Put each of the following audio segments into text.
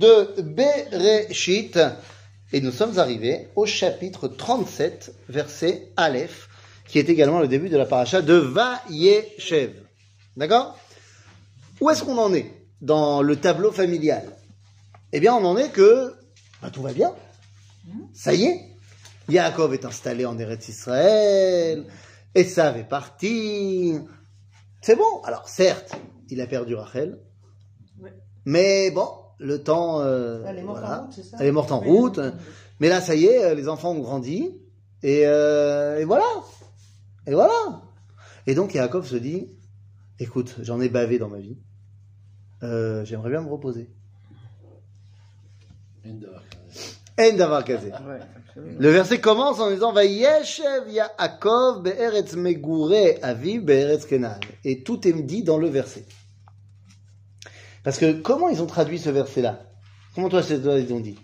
de Bereshit. Et nous sommes arrivés au chapitre 37, verset Aleph, qui est également le début de la paracha de Vayeshev. D'accord? Où est-ce qu'on en est dans le tableau familial? Eh bien, on en est que bah, tout va bien. Ça y est. Yaakov est installé en Eretz Israël. Esav est parti. C'est bon? Alors, certes, il a perdu Rachel. Mais bon, le temps. euh, Elle est morte voilà. en route, c'est ça Elle est morte en route. Mais là, ça y est, euh, les enfants ont grandi. Et, euh, et voilà. Et voilà. Et donc, Yaakov se dit Écoute, j'en ai bavé dans ma vie. Euh, J'aimerais bien me reposer. Le verset commence en disant Vayeshev Yaakov be'eretz megure aviv be'eretz kenan. Et tout est dit dans le verset. Parce que comment ils ont traduit ce verset-là? Comment toi, c'est toi, ils ont dit?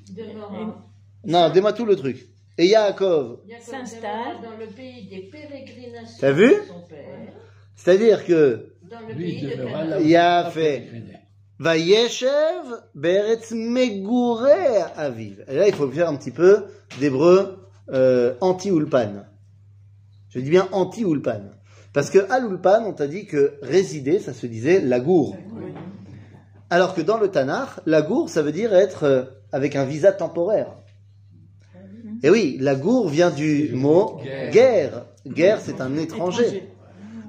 Non, dis-moi tout le truc. Et Yaakov, s'installe dans le pays des pérégrinations T'as vu? de son père, c'est-à-dire que dans le pays de Il a fait. Vayeshev be'eretz megure aviv. Et là, il faut faire un petit peu d'hébreu euh, anti-ulpan. Je dis bien anti-ulpan. Parce que à l'ulpan, on t'a dit que résider, ça se disait lagour. Alors que dans le Tanakh, lagour, ça veut dire être euh, avec un visa temporaire. Et oui, lagour vient du mot Guerre. guerre. Guerre, c'est un étranger.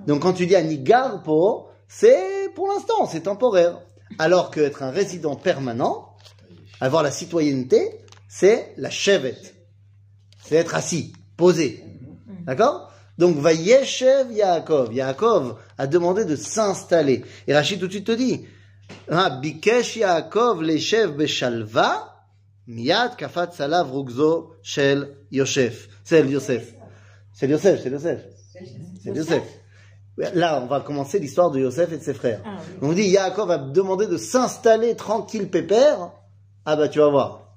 Donc quand tu dis anigarpo, c'est pour l'instant, c'est temporaire. Alors qu'être un résident permanent, avoir la citoyenneté, c'est la chevette. C'est être assis, posé. D'accord? Donc Vayeshev Yaakov. Yaakov a demandé de s'installer. Et Rachid tout de suite te dit, Ah, Bikesh Yaakov leshev beshalva, miyad kafat salav rugzo shel Yosef. C'est Yosef. C'est Yosef, c'est Yosef. C'est Yosef. Là, on va commencer l'histoire de Yosef et de ses frères. Ah. On dit Yaakov a demandé de s'installer tranquille pépère. Ah bah tu vas voir.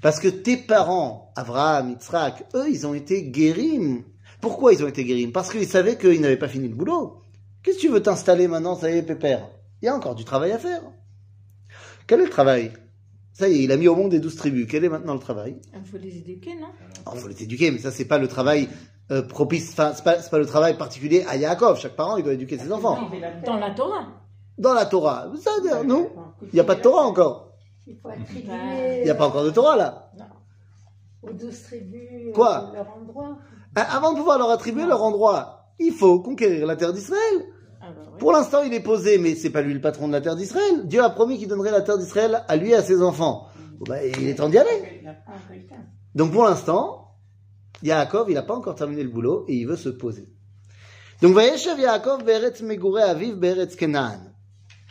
Parce que tes parents, Abraham, Yitzhak, eux, ils ont été guérim. Pourquoi ils ont été guérim Parce qu'ils savaient qu'ils n'avaient pas fini le boulot. Qu'est-ce que tu veux t'installer maintenant, ça y est, pépère? Il y a encore du travail à faire. Quel est le travail? Ça y est, il a mis au monde les douze tribus. Quel est maintenant le travail? Il faut les éduquer, non? Il faut les éduquer, mais ça, c'est pas le travail euh, propice, enfin, c'est pas, pas le travail particulier à Yaakov. Chaque parent, il doit éduquer ses enfants. Dans la Torah. Dans la Torah, ça, nous, il n'y a pas de Torah encore. Il faut attribuer Il n'y a pas encore de Torah là. aux douze tribus Quoi? euh, leur endroit. Ah, Avant de pouvoir leur attribuer leur endroit, il faut conquérir la terre d'Israël. Ah bah oui. Pour l'instant, il est posé, mais c'est pas lui le patron de la terre d'Israël. Dieu a promis qu'il donnerait la terre d'Israël à lui et à ses enfants. Bah, il est temps d'y aller. Donc pour l'instant, Yaakov, il n'a pas encore terminé le boulot et il veut se poser. Donc Vayeshev Yaakov be'eretz megure aviv be'eretz Kenan.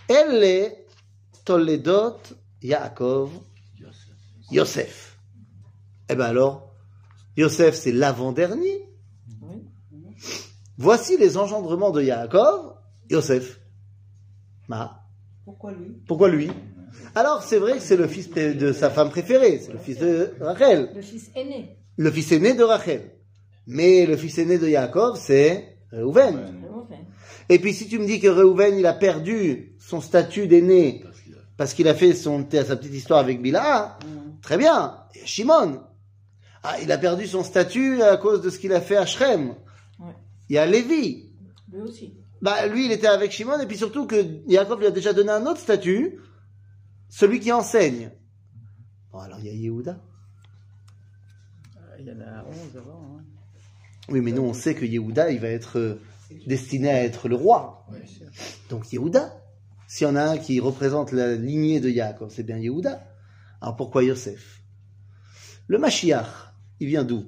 Elle toledot Yaakov Yosef. Eh ben alors, Yosef c'est l'avant-dernier. Voici les engendrements de Yaakov, Yosef. Ma. Pourquoi lui? Pourquoi lui? Alors c'est vrai que c'est le fils de sa femme préférée, c'est le fils de Rachel. Le fils aîné. le fils aîné de Rachel. Mais le fils aîné de Yaakov, c'est Reuven. Et puis si tu me dis que Reuven, il a perdu son statut d'aîné Parce qu'il a- fait son, sa petite histoire avec Bila, très bien. Et Shimon, ah, il a perdu son statut à cause de ce qu'il a fait à Shrem. Ouais. Il y a Lévi. Lui aussi. Bah, lui, il était avec Shimon, et puis surtout que Yaakov lui a déjà donné un autre statut, celui qui enseigne. Bon, alors il y a Yehuda. Il y en a 11 avant. Hein. Oui, mais nous, on sait que Yehuda, il va être euh, destiné à être le roi. Donc Yehuda. S'il y en a un qui représente la lignée de Yaakov, c'est bien Yehuda. Alors pourquoi Yosef? Le Mashiach, il vient d'où?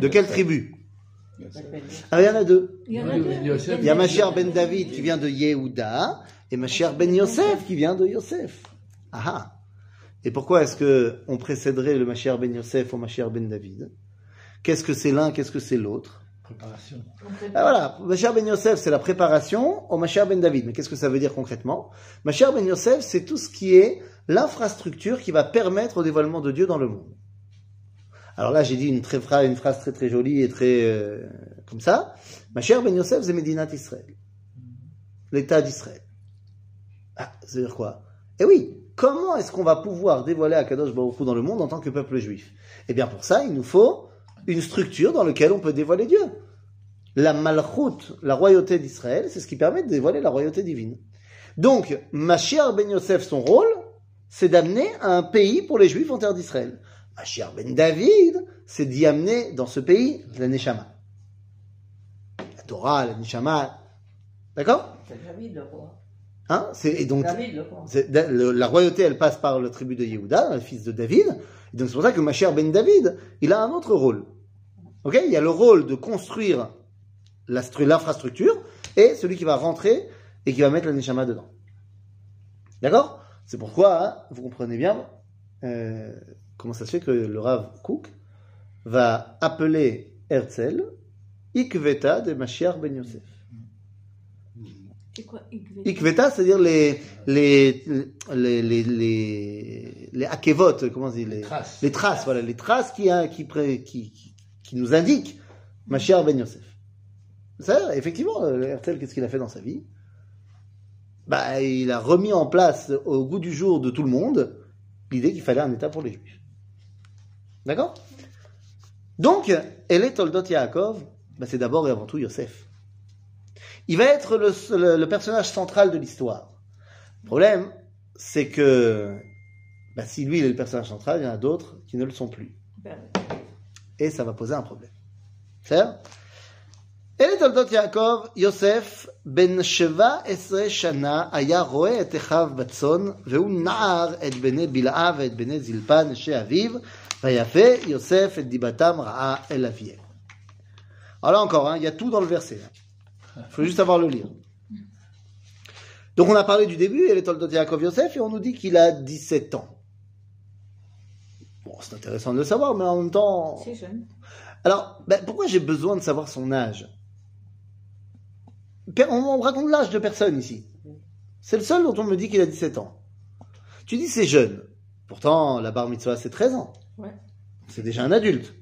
De quelle tribu? Ah, il y en a deux. Il y en a deux. Il y a Mashiach ben David qui vient de Yehuda et Mashiach ben Yosef qui vient de Yosef. Ah ah. Et pourquoi est-ce que on précéderait le Mashiach ben Yosef au Mashiach ben David? Qu'est-ce que c'est l'un, qu'est-ce que c'est l'autre? Préparation. Ah, voilà, Mashiach ben Yosef, c'est la préparation au Mashiach ben David. Mais qu'est-ce que ça veut dire concrètement? Mashiach ben Yosef, c'est tout ce qui est l'infrastructure qui va permettre au dévoilement de Dieu dans le monde. Alors là, j'ai dit une, phrase très très jolie et très euh, comme ça. Mashiach ben Yosef, c'est Medinat Israël. L'État d'Israël. Ah, ça veut dire quoi? Eh oui, comment est-ce qu'on va pouvoir dévoiler Akadosh Baruch dans le monde en tant que peuple juif? Eh bien, pour ça, il nous faut une structure dans laquelle on peut dévoiler Dieu. La malchut, la royauté d'Israël, c'est ce qui permet de dévoiler la royauté divine. Donc, Mashiach ben Yosef, son rôle, c'est d'amener un pays pour les juifs en terre d'Israël. Mashiach ben David, c'est d'y amener dans ce pays la Neshama. La Torah, la Neshama. D'accord? C'est David le roi. Hein? C'est- Et donc, David le roi. c'est- da- le- la royauté, elle passe par le tribu de Yehuda, le fils de David. Et donc c'est pour ça que Mashiach ben David, il a un autre rôle. Ok? Il y a le rôle de construire l'infrastructure et celui qui va rentrer et qui va mettre la neshama dedans. D'accord? C'est pourquoi hein, vous comprenez bien euh, comment ça se fait que le Rav Kook va appeler Herzl Ikveta de Mashiach ben Yosef? C'est quoi Igvé Ikveta, c'est-à-dire les les les les les, les akevot, comment on dit les, traces. les traces, voilà, les traces qui hein, qui pré- qui, qui, qui nous indiquent Mashiach ben Yosef. Ça, effectivement, Herzl, qu'est-ce qu'il a fait dans sa vie? Bah, il a remis en place au goût du jour de tout le monde l'idée qu'il fallait un État pour les Juifs. D'accord Donc, Ele Toldot Yaakov, bah, c'est d'abord et avant tout Yosef. Il va être le, le- le personnage central de l'histoire. Le problème, c'est que bah, si lui il est le personnage central, il y en a d'autres qui ne le sont plus. Ben, Et ça va poser un problème. C'est אלה תולדות יעקב, יוסף, בן שבע עשרה שנה, היה רואה את אחיו בצאן, והוא נער את בני בלעה ואת בני זלפה, נשי אביו, alors ah, encore, hein, il y a tout dans le verset. Il faut juste savoir le lire. Donc on a parlé du début, et l'étoile de Yaakov Yosef, et on nous dit qu'il a 17 ans. Bon, c'est intéressant de le savoir, mais en même temps. C'est jeune. Alors, ben, pourquoi j'ai besoin de savoir son âge? On, on raconte l'âge de personne ici. C'est le seul dont on me dit qu'il a 17 ans. Tu dis c'est jeune. Pourtant, la bar mitzvah, c'est 13 ans. Ouais. C'est déjà un adulte.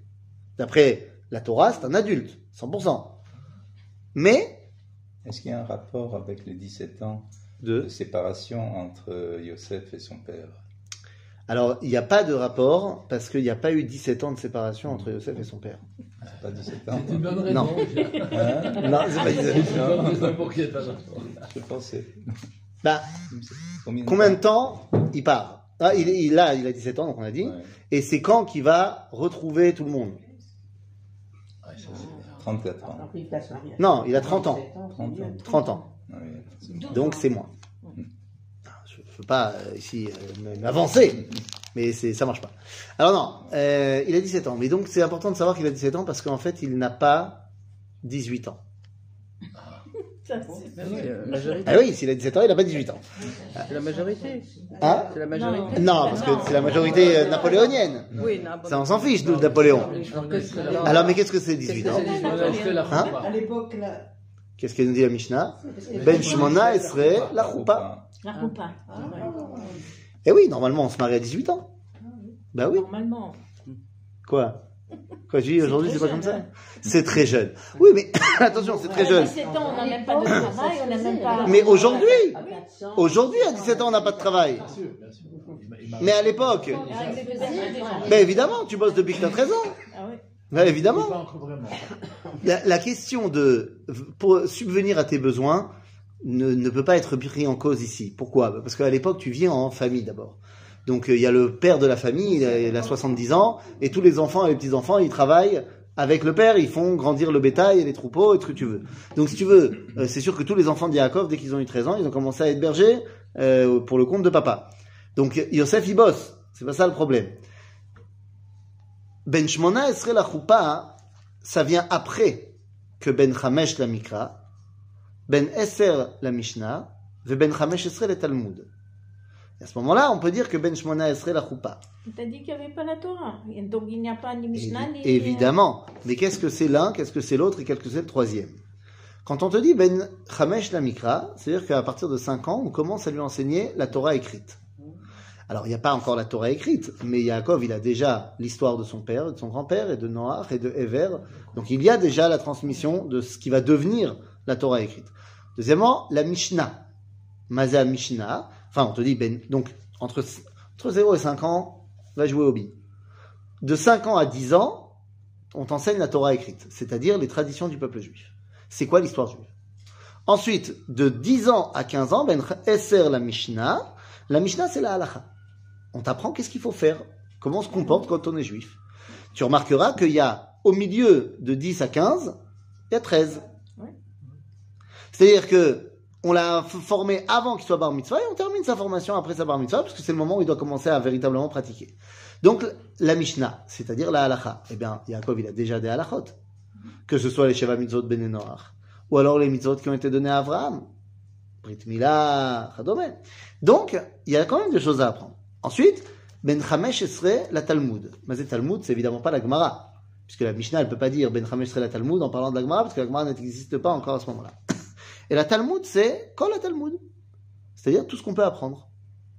D'après la Torah, c'est un adulte, 100%. Mais, Est-ce qu'il y a un rapport avec les 17 ans de... de séparation entre Yosef et son père? Alors, il n'y a pas de rapport parce qu'il n'y a pas eu 17 ans de séparation entre Yosef et son père. C'est pas 17 ans C'est une bonne Non. raison. Hein? Non, c'est pas 17 C'est une bonne raison pour qu'il n'y ait pas d'enfant. Je pensais. Bah, Combien de combien de temps? temps il part? Ah, il, il, a, il a 17 ans, donc on a dit. Ouais, Et c'est quand qu'il va retrouver tout le monde? Ouais, ça, c'est- 34 ans. Non, il a 30 ans. 30 ans. 30 ans. Ah Donc c'est moins. Ah, Je ne veux pas euh, ici euh, m'avancer, mais c'est ça marche pas. Alors non, euh, il a 17 ans. Mais donc c'est important de savoir qu'il a 17 ans parce qu'en fait il n'a pas 18 ans. Ça, c'est- Ah oui, euh. Ah oui, s'il a 17 ans, il n'a pas 18 ans. C'est la majorité. Hein C'est la majorité. Non, parce que c'est la majorité euh, napoléonienne. Oui, Ça, on s'en fiche, nous, de Napoléon. Alors, mais qu'est-ce que c'est Qu'est-ce 18 que ans c'est 18 On a fait la Hein choupa. À l'époque, là. Qu'est-ce qu'elle nous dit la Mishnah Ben Shmona Esre la Choupa. La roupa. Eh oui, normalement, on se marie à 18 ans. Bah oui. Normalement. Quoi Quoi, tu dis aujourd'hui, c'est pas comme ça hein. C'est très jeune. Oui, mais attention, c'est très À jeune. 17 ans, on n'a même pas de travail, on n'a même pas. Mais aujourd'hui, À 400. aujourd'hui, à 17 ans, on n'a pas de travail. Mais à l'époque, Ah, ben évidemment, tu bosses depuis que tu as 13 ans. Ah oui. Pas évidemment. La, la question de pour subvenir à tes besoins ne, ne peut pas être pris en cause ici. Pourquoi? Parce qu'à l'époque, tu vis en famille d'abord. Donc euh, il y a le père de la famille, il a, il a 70 ans, et tous les enfants et les petits-enfants, ils travaillent avec le père, ils font grandir le bétail et les troupeaux et tout ce que tu veux. Donc si tu veux, euh, c'est sûr que tous les enfants de Yaakov, dès qu'ils ont eu 13 ans, ils ont commencé à être bergers euh, pour le compte de papa. Donc Yosef, il bosse. C'est pas ça le problème. Ben Shmona Esre la Choupa, ça vient après que Ben Chamesh la Mikra, Ben Esser la Mishnah, Ben Chamesh Esre le Talmud. Et à ce moment-là, on peut dire que Ben Shmona Esre la Choupa. T'as dit qu'il n'y avait pas la Torah. Donc il n'y a pas ni Mishnah ni. Évidemment. Mais qu'est-ce que c'est l'un, qu'est-ce que c'est l'autre et qu'est-ce que c'est le troisième? Quand on te dit Ben Chamesh la Mikra, c'est-à-dire qu'à partir de 5 ans, on commence à lui enseigner la Torah écrite. Alors, il n'y a pas encore la Torah écrite, mais Yaakov, il a déjà l'histoire de son père, de son grand-père, et de Noach, et de Ever. Donc, il y a déjà la transmission de ce qui va devenir la Torah écrite. Deuxièmement, la Mishnah. Maza Mishnah. Enfin, on te dit, ben, donc, entre, entre 0 et 5 ans, va jouer au billes. De 5 ans à 10 ans, on t'enseigne la Torah écrite, c'est-à-dire les traditions du peuple juif. C'est quoi l'histoire juive? Ensuite, de 10 ans à 15 ans, ben Esser la Mishnah. La Mishnah, c'est la halacha. On t'apprend qu'est-ce qu'il faut faire, comment on se comporte quand on est juif. Tu remarqueras qu'il y a, au milieu de 10 à 15, il y a 13. Ouais. C'est-à-dire que on l'a formé avant qu'il soit bar mitzvah et on termine sa formation après sa bar mitzvah parce que c'est le moment où il doit commencer à véritablement pratiquer. Donc, la Mishnah, c'est-à-dire la halacha, eh bien, Yaakov, il a déjà des halachot. Que ce soit les Sheva Mitzvot Ben Noach, ou alors les mitzvot qui ont été donnés à Abraham, Brit Mila, Chadome. Donc, il y a quand même des choses à apprendre. Ensuite, Ben Chamesh serait la Talmud. Mais Talmud, c'est évidemment pas la Gemara. Puisque la Mishnah, elle peut pas dire Ben Chamesh serait la Talmud en parlant de la Gemara, parce que la Gemara n'existe pas encore à ce moment-là. Et la Talmud, c'est quoi la Talmud C'est-à-dire tout ce qu'on peut apprendre.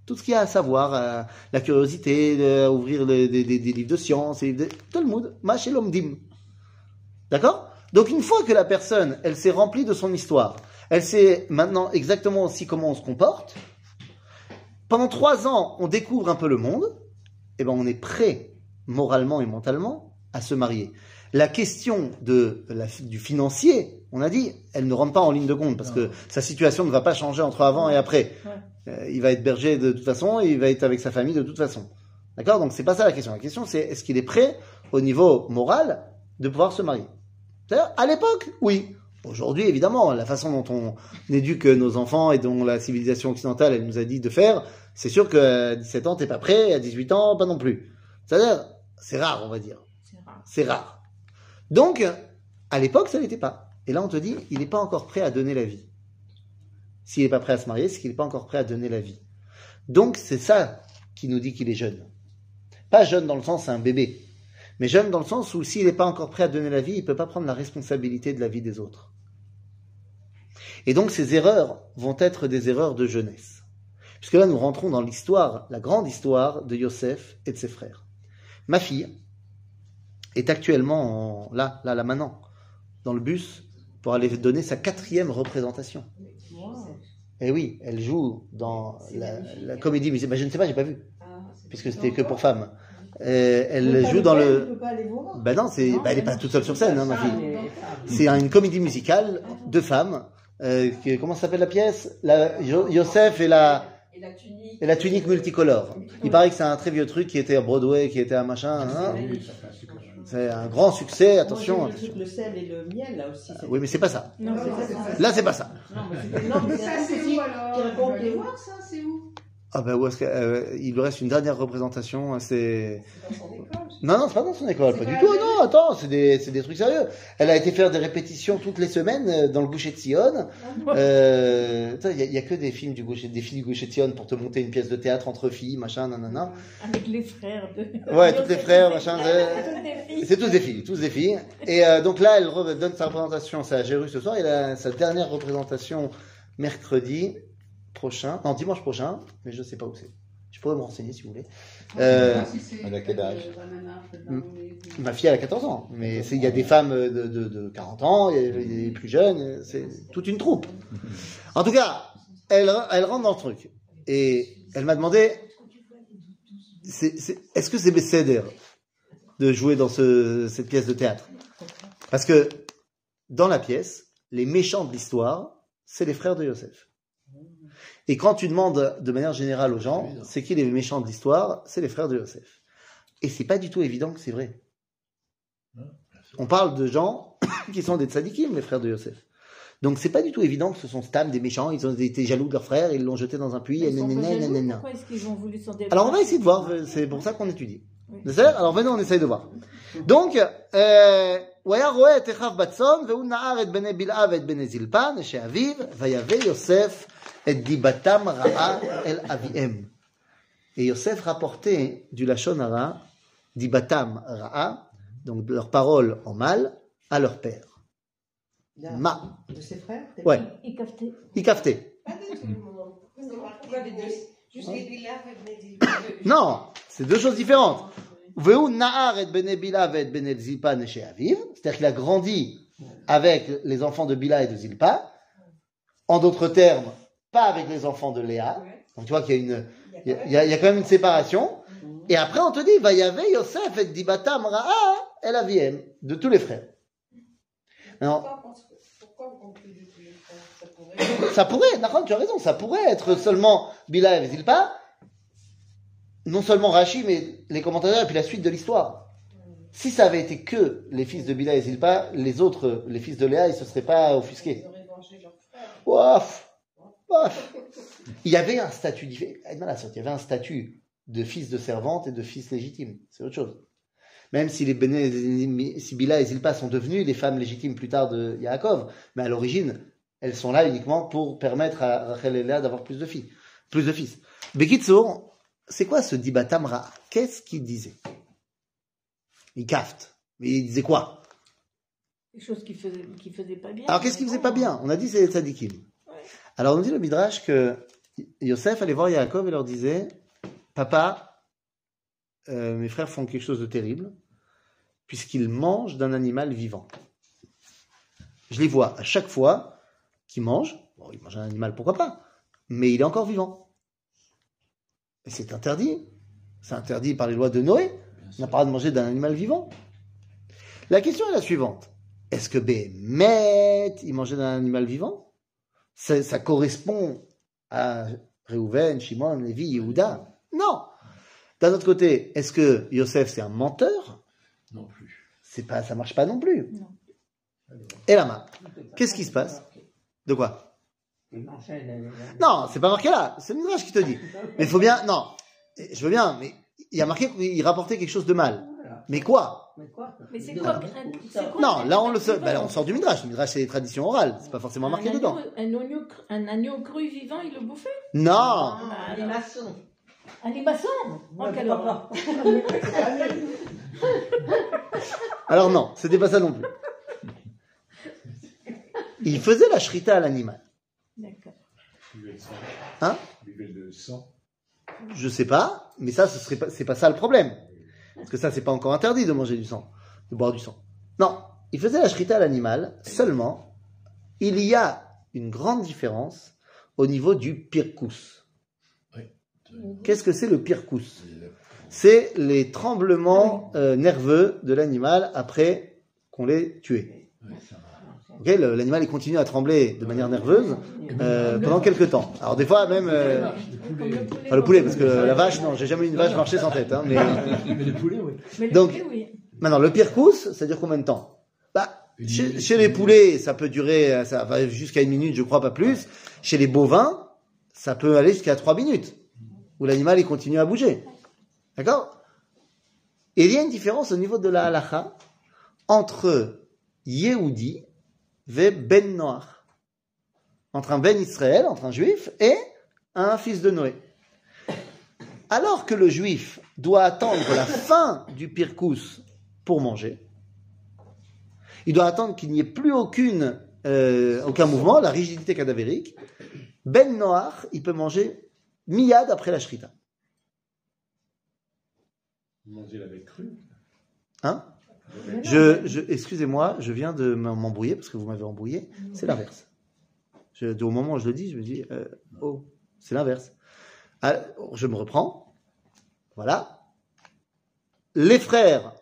Tout ce qu'il y a à savoir, euh, la curiosité, de ouvrir des, livres de science, et des Talmud, Machelom Dim. D'accord? Donc une fois que la personne, elle s'est remplie de son histoire, elle sait maintenant exactement aussi comment on se comporte, pendant trois ans, on découvre un peu le monde, et ben on est prêt, moralement et mentalement, à se marier. La question de la, du financier, on a dit, elle ne rentre pas en ligne de compte, parce que sa situation ne va pas changer entre avant et après. Euh, il va être berger de toute façon, et il va être avec sa famille de toute façon. D'accord? Donc c'est pas ça la question. La question c'est est-ce qu'il est prêt au niveau moral de pouvoir se marier? C'est-à-dire, à l'époque, oui. Aujourd'hui, évidemment, la façon dont on éduque nos enfants et dont la civilisation occidentale, elle nous a dit de faire, c'est sûr qu'à 17 ans, t'es pas prêt, à 18 ans, pas non plus. C'est-à-dire, c'est rare, on va dire. C'est rare. C'est rare. Donc, à l'époque, ça n'était pas. Et là, on te dit, il n'est pas encore prêt à donner la vie. S'il n'est pas prêt à se marier, c'est qu'il n'est pas encore prêt à donner la vie. Donc, c'est ça qui nous dit qu'il est jeune. Pas jeune dans le sens, c'est un bébé. Mais jeune dans le sens où s'il n'est pas encore prêt à donner la vie, il ne peut pas prendre la responsabilité de la vie des autres. Et donc, ces erreurs vont être des erreurs de jeunesse. Puisque là, nous rentrons dans l'histoire, la grande histoire de Yosef et de ses frères. Ma fille est actuellement en- là, là, là, maintenant, dans le bus pour aller donner sa quatrième représentation. Et oui, elle joue dans la, la comédie musicale. Bah, je ne sais pas, j'ai pas vu, puisque c'était que pour femmes. Euh, elle joue dans le. voir. Bah non, c'est, bah, elle est pas toute seule sur scène, hein, ma fille. C'est une comédie musicale de femmes. Euh, que- comment s'appelle la pièce? La, Jo- Yosef et la, Et la tunique. et la tunique multicolore. Il paraît que c'est un très vieux truc qui était à Broadway, qui était à machin. hein. C'est un grand succès, attention. Moi, le truc, le sel et le miel, là aussi. c'est- Oui, mais c'est pas ça. Non, pas ça. Là, c'est pas ça. Non, mais c'est- non, mais Ça, c'est où alors qui raconte On va les- aller voir ça, c'est où? Ah bah où est-ce que, euh, il lui reste une dernière représentation. C'est C'est dans son école. non, non, c'est pas dans son école, pas du tout. la Non, attends, c'est des, c'est des trucs sérieux. Elle a été faire des répétitions toutes les semaines euh, dans le Goucher de Sion. Euh, attends, Il y, y a que des films du Goucher, des filles du Goucher de Sion pour te monter une pièce de théâtre entre filles, machin, nanana. Avec les frères de. Ouais, tous les frères, machin. Toutes euh. C'est tous des filles, tous des filles. Et euh, donc là, elle donne sa représentation, c'est à Jérusalem ce soir, et elle a sa dernière représentation mercredi prochain, non, dimanche prochain, mais je sais pas où c'est. Je pourrais me renseigner si vous voulez. Euh, Elle a quel âge ma fille, elle a 14 ans, mais il y a des femmes de, de, de 40 ans, il y a des plus jeunes, c'est toute une troupe. En tout cas, elle, elle rentre dans le truc. Et elle m'a demandé, est-ce que c'est Besséder de jouer dans ce- cette pièce de théâtre? Parce que dans la pièce, les méchants de l'histoire, c'est les frères de Yosef. Et quand tu demandes de manière générale aux gens, c'est qui les méchants de l'histoire C'est les frères de Yosef. Et c'est pas du tout évident que c'est vrai. On parle de gens qui sont des tzadikim, les frères de Yosef. Donc c'est pas du tout évident que ce sont Stam des méchants, ils ont été jaloux de leurs frères, ils l'ont jeté dans un puits. Ils sont jaloux, pourquoi est-ce qu'ils ont voulu s'en débarrasser Alors on va essayer de voir, c'est pour ça qu'on étudie. Oui. Alors venez, on essaye de voir. Donc, euh, הוא היה רואה את אחיו בצאן, והוא נער את בני בלעה ואת בני זלפה, נשי אביו, ויבא יוסף את דיבתם רעה אל אביהם. Et Yosef rapportait du lachon hara, dibatam ra'a, donc de leurs paroles en mal, à leur père. Là, Ma. De ses frères t'es- Ouais, Ils captaient. il cafetait. Pas du tout. Pourquoi les deux Juste les Bilal et les Non, c'est deux choses différentes. C'est-à-dire qu'il a grandi avec les enfants de Bila et de Zilpa. En d'autres termes, pas avec les enfants de Léa. Donc tu vois qu'il y a une, Il y, a- il y quand même une séparation. Et après, on te dit, va y avait Yosef et Dibatam Ra'a El Aviem, de tous les frères. Pourquoi Pourquoi on de tous les frères Ça pourrait. ça pourrait, tu as raison, ça pourrait être seulement Bila et Zilpa, non seulement Rashi, mais les commentateurs et puis la suite de l'histoire. Si ça avait été que les fils de Bila et Zilpa, les autres, les fils de Léa, ils se seraient pas offusqués. Ouaf, ouaf. Il y avait un statut différent. Il y avait un statut de fils de servante et de fils légitime. C'est autre chose. Même si les Béné, si Bila et Zilpa sont devenues les femmes légitimes plus tard de Yaakov, mais à l'origine, elles sont là uniquement pour permettre à Rachel et Léa d'avoir plus de filles, plus de fils. Bekitsour, c'est quoi ce Dibatam Ra Qu'est-ce qu'il disait? Il cafte. Mais il disait quoi? Quelque chose qui faisait, qui faisait pas bien. Alors qu'est-ce qu'il faisait pas bien? On a dit c'est les tzadikim. Alors on dit le Midrash que Yosef allait voir Yaakov et leur disait Papa, euh, mes frères font quelque chose de terrible, puisqu'ils mangent d'un animal vivant. Je les vois à chaque fois qu'ils mangent. Bon, ils mangent un animal, pourquoi pas? Mais il est encore vivant. Et c'est interdit. C'est interdit par les lois de Noé. On n'a pas le droit de manger d'un animal vivant. La question est la suivante. Est-ce que Bémet, il mangeait d'un animal vivant? Ça, ça correspond à Réhouven, Shimon, Lévi, Yehuda? Non. D'un autre côté, est-ce que Yosef c'est un menteur? Non plus. C'est pas, ça marche pas non plus. Non. Et la main Qu'est-ce qui se passe? De quoi Il mangeait le- le- Non, c'est pas marqué là. C'est le Midrash qui te dit. Mais il faut bien. Non, je veux bien. Mais il y a marqué qu'il rapportait quelque chose de mal. Mais quoi Mais quoi Mais c'est quoi, Non, là on le. Bah, là, on sort du Midrash. Le Midrash c'est les traditions orales. C'est pas forcément marqué un dedans. agneau, un, agneau, cru- un agneau cru vivant, il le bouffait? Non. Ah, les maçons. Un limaçon Oh, horreur. Alors non, c'était pas ça non plus. Il faisait la shrita à l'animal. D'accord. Hein Buvait le sang. Je sais pas, mais ça, ce serait pas, c'est pas ça le problème. Parce que ça, c'est pas encore interdit de manger du sang, de boire du sang. Non, il faisait la shrita à l'animal, seulement, il y a une grande différence au niveau du pirkous. Qu'est-ce que c'est le pirkous C'est les tremblements euh, nerveux de l'animal après qu'on l'ait tué. Ok, le- l'animal il continue à trembler de manière nerveuse euh, pendant quelques temps. Alors des fois même euh, le poulet. Enfin, le poulet, parce que la vache, non, j'ai jamais eu une vache marcher sans tête. Hein, mais Mais les poulets, oui. Mais le Donc- poulet, oui. maintenant, le pire cousse, ça dure combien de temps? Bah, chez, les poulets, ça peut durer, ça va jusqu'à une minute, je crois pas plus. Chez les bovins, ça peut aller jusqu'à trois minutes, où l'animal il continue à bouger. D'accord? Et il y a une différence au niveau de la halacha entre Yehudi et Ben Noach. Entre un Ben Israël, entre un juif, et un fils de Noé. Alors que le juif doit attendre la fin du pirkous pour manger, il doit attendre qu'il n'y ait plus aucune, euh, aucun mouvement, la rigidité cadavérique. Ben Noach, il peut manger miyad après la shrita. Manger. Hein? Je, excusez-moi, je viens de m'embrouiller parce que vous m'avez embrouillé. C'est l'inverse. Au moment où je le dis, je me dis, euh, oh, c'est l'inverse. Ah, je me reprends. Voilà. Les frères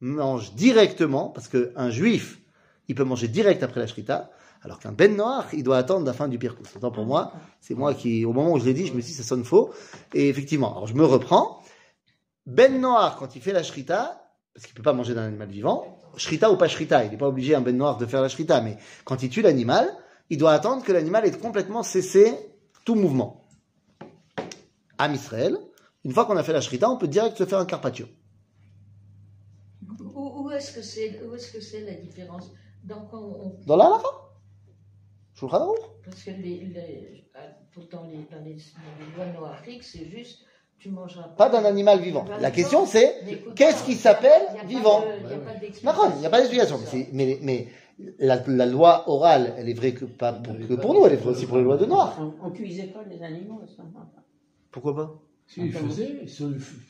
mangent directement parce qu'un juif, il peut manger direct après la shrita, alors qu'un ben noir, il doit attendre la fin du pirkous. Autant pour moi, c'est moi qui, au moment où je l'ai dit, je me suis dit, ça sonne faux. Et effectivement, alors je me reprends. Ben noir, quand il fait la shrita, parce qu'il peut pas manger d'un animal vivant, shrita ou pas shrita, il n'est pas obligé un ben noir de faire la shrita, mais quand il tue l'animal, il doit attendre que l'animal ait complètement cessé tout mouvement. Am Israël, une fois qu'on a fait la shrita, on peut direct se faire un carpaccio. Où, où est-ce que c'est que c'est la différence? Dans on, Dans la halakha parce que les, les, pourtant les, dans les, dans les lois noachiques, c'est juste tu mangeras Pas d'un animal vivant. La question c'est, qu'est-ce qui s'appelle vivant Il n'y a pas d'explication. Mais, mais, mais la, la loi orale, elle est vraie que, pas pour, que pour nous, elle est vraie aussi pour les lois de Noir. On, on cuisait pas les animaux, ça. Pourquoi pas? Si, ils faisaient. ils se-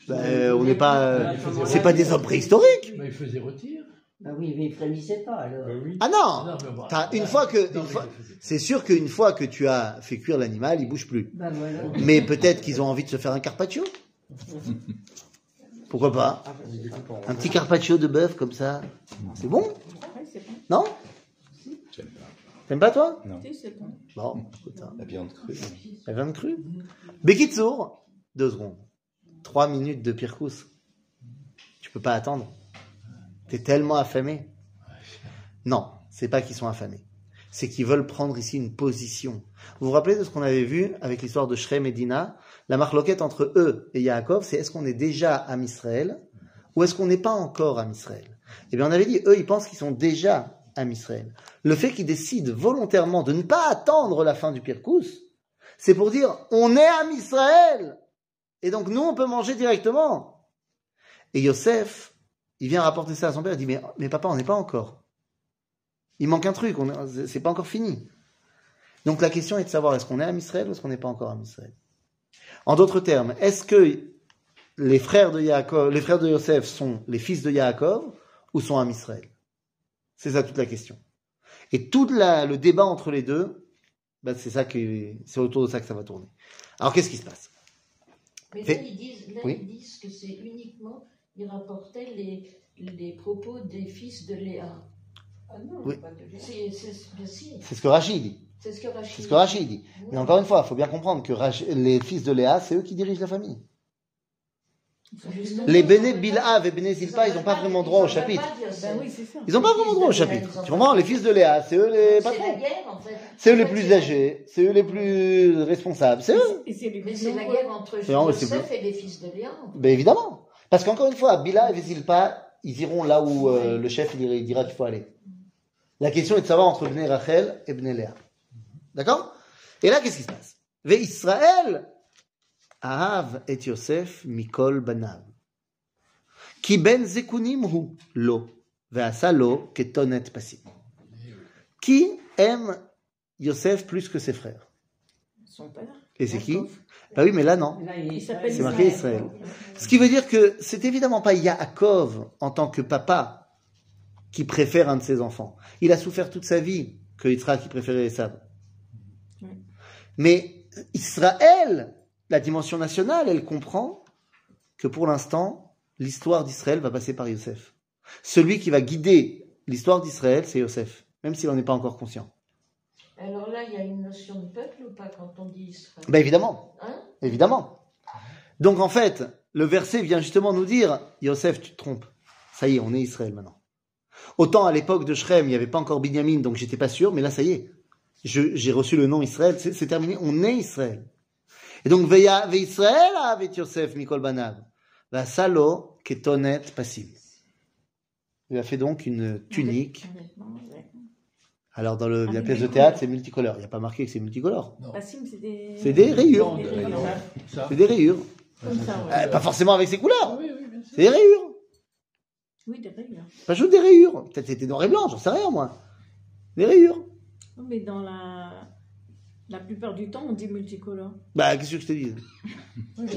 Ben, On n'est pas, c'est pas des hommes préhistoriques. Ils faisaient rôtir. Bah oui, mais il frémissait pas alors. Bah oui. Ah non, Non, bon, une fois que- Non, fois- c'est sûr qu'une fois que tu as fait cuire l'animal, il bouge plus. Bah voilà. Mais peut-être qu'ils ont envie de se faire un carpaccio. Pourquoi pas? Un petit carpaccio de bœuf comme ça. C'est bon, non? T'aimes pas toi? C'est bon. Écoute, hein. La viande crue. la viande crue? Bekitsour, deux secondes. Trois minutes de pirkous. Tu peux pas attendre. T'es tellement affamé. Non, c'est pas qu'ils sont affamés. C'est qu'ils veulent prendre ici une position. Vous vous rappelez de ce qu'on avait vu avec l'histoire de Shrem et Dina La marloquette entre eux et Yaakov, c'est est-ce qu'on est déjà à Israël ou est-ce qu'on n'est pas encore à Israël Eh bien, on avait dit, eux, ils pensent qu'ils sont déjà à Israël. Le fait qu'ils décident volontairement de ne pas attendre la fin du Pirkous, c'est pour dire, on est à Israël Et donc, nous, on peut manger directement. Et Yosef, il vient rapporter ça à son père, il dit, mais, mais papa, on n'est pas encore. Il manque un truc, c'est pas encore fini. Donc la question est de savoir est-ce qu'on est à Israël ou est-ce qu'on n'est pas encore à Israël. En d'autres termes, est-ce que les frères de Yaakov, les frères de Yosef sont les fils de Yaakov ou sont à Israël C'est ça toute la question. Et tout la- le débat entre les deux, ben, c'est ça que c'est autour de ça que ça va tourner. Alors qu'est-ce qui se passe? Mais là, ils disent, là, Oui. ils disent que c'est uniquement, ils rapportaient les, les propos des fils de Léa. Ah non, Oui. pas de Léa. C'est c'est- bien si, C'est ce que Rachid dit. c'est ce que Rachid C'est ce que Rachid dit. Mais encore une fois, il faut bien comprendre que Rach- les fils de Léa, c'est eux qui dirigent la famille. Justement, Les Béné ont pas- Bilha et Béné Zilpa, ils n'ont pas vraiment droit au chapitre. Ben oui. Ils n'ont pas vraiment droit au chapitre. Tu comprends? Les fils de Léa, c'est eux les C'est la patrons. guerre, en fait. C'est eux les plus âgés, c'est eux les plus responsables, c'est eux. Et c'est les Mais c'est la guerre entre Joseph et les fils de Léa. Ben évidemment. Parce qu'encore une fois, Bila et Zilpa, ils iront là où euh, le chef il, ira- il dira qu'il faut aller. La question est de savoir entre Bnei Rachel et Bnei Léa. D'accord? Et là, qu'est-ce qui se passe? Ve Israël Ahav et Yosef Mikol Banav. Ki ben zekunim hu lo. Ve'asa lo ketonet pasim. Qui aime Yosef plus que ses frères Son père? Et c'est qui. Bah oui, mais là non. C'est marqué Israël. Ce qui veut dire que c'est évidemment pas Yaakov en tant que papa qui préfère un de ses enfants. Il a souffert toute sa vie que Yitzhak qui préférait Esav. Mais Israël, la dimension nationale, elle comprend que pour l'instant, l'histoire d'Israël va passer par Yosef. Celui qui va guider l'histoire d'Israël, c'est Yosef, même s'il n'en est pas encore conscient. Alors là, il y a une notion de peuple ou pas quand on dit Israël? Ben évidemment, Hein? Évidemment. Donc en fait, le verset vient justement nous dire, Yosef, tu te trompes. Ça y est, on est Israël maintenant. Autant à l'époque de Shrem, il n'y avait pas encore Binyamin, donc j'étais pas sûr, mais là, ça y est. J'ai reçu le nom Israël, c'est terminé, on est Israël. Et donc, Veya- Ve Israël avec Yosef, Mikol Banav. Va Salo, Ketonet, Passim. Il a fait donc une tunique. Alors, dans le, Ah, la pièce de théâtre, c'est multicolore. Il n'y a pas marqué que c'est multicolore. Non. Passim, c'est des. C'est des rayures. Des ça. C'est des rayures. Comme ça, ouais. Euh, pas forcément avec ses couleurs. Oui, oui, bien sûr. C'est des rayures. Oui, des rayures. Pas juste des rayures. Peut-être c'était noir et blanc, j'en sais rien, moi. Des rayures. Non, Mais dans la. La plupart du temps, on dit multicolore. Bah, qu'est-ce que je te dis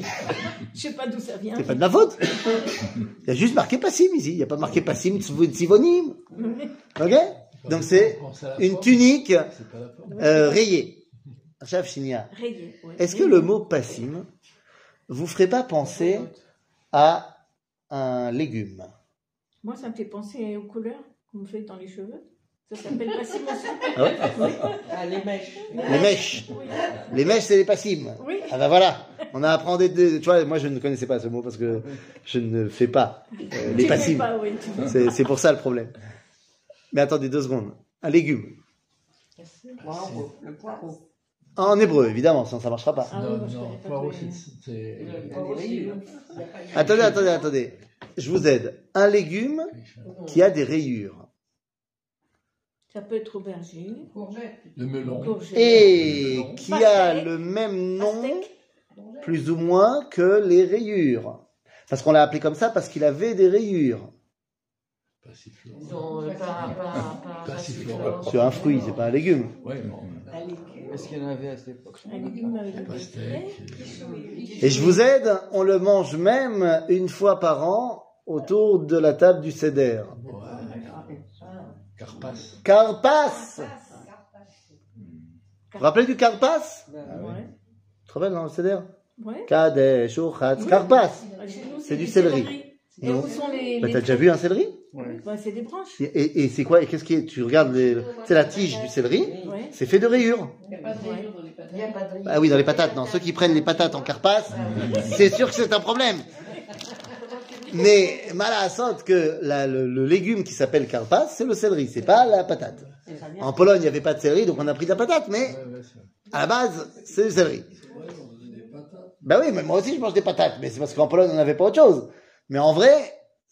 Je sais pas d'où ça vient. C'est pas de ma faute. Il y a juste marqué Passim ici. Il n'y a pas marqué Passim Tsivonim. Ok? Donc c'est une tunique euh, rayée. Chef Chinia. Rayé. ouais. Est-ce que le mot Passim vous ferait pas penser à un légume? Moi, ça me fait penser aux couleurs qu'on fait dans les cheveux. Ça s'appelle passim aussi. Ah ouais? Ah, les mèches. Les mèches. Oui. Les mèches, c'est les passimes. Oui. Ah bah voilà, on a appris des, des- Tu vois, moi je ne connaissais pas ce mot parce que je ne fais pas euh, les Tu fais passimes. pas, oui, c'est pour ça le problème. Mais attendez deux secondes. Un légume. Poireau, le poireau. En hébreu, évidemment, sinon ça marchera pas. Ah oui, Non, non, pas poireau, c'est-. Attendez, attendez, attendez. Je vous aide. Un légume qui a des rayures. Ça peut être aubergine, Courgette. Le melon. courgette. Et qui a Pastèque. le même nom, Pastèque. plus ou moins, que les rayures. Parce qu'on l'a appelé comme ça parce qu'il avait des rayures. Passiflore. Ils ont euh, pas, pas, pas, Passiflore. C'est un fruit, c'est pas un légume. Ouais, bon. Est-ce qu'il y en avait à cette époque? Un légume avec des Pastèque. Et je vous aide, on le mange même une fois par an autour de la table du Ouais. Carpas. Carpas Vous vous rappelez du Carpas? Ben, Ouais. Te rappelles dans le Seder? Ouais. Kadesh, Carpas Ah, C'est du céleri. Et Non. où sont les. Bah, T'as déjà vu un céleri? Ouais. Bah, c'est des branches. Et, et- et c'est quoi Et qu'est-ce qui est Tu regardes, les- c'est la tige du céleri, Ouais. c'est fait de rayures. Il n'y a pas de rayures dans les patates. Il n'y a pas de Ah oui, dans les patates, non. Ceux qui prennent les patates en carpas, c'est sûr que c'est un problème. Mais malheureusement que la- le, le légume qui s'appelle carpas, c'est le céleri, c'est pas la patate. En Pologne, il n'y avait pas de céleri, donc on a pris de la patate, mais à la base, c'est du céleri. Ben oui, mais moi aussi je mange des patates, mais c'est parce qu'en Pologne on n'avait pas autre chose. Mais en vrai,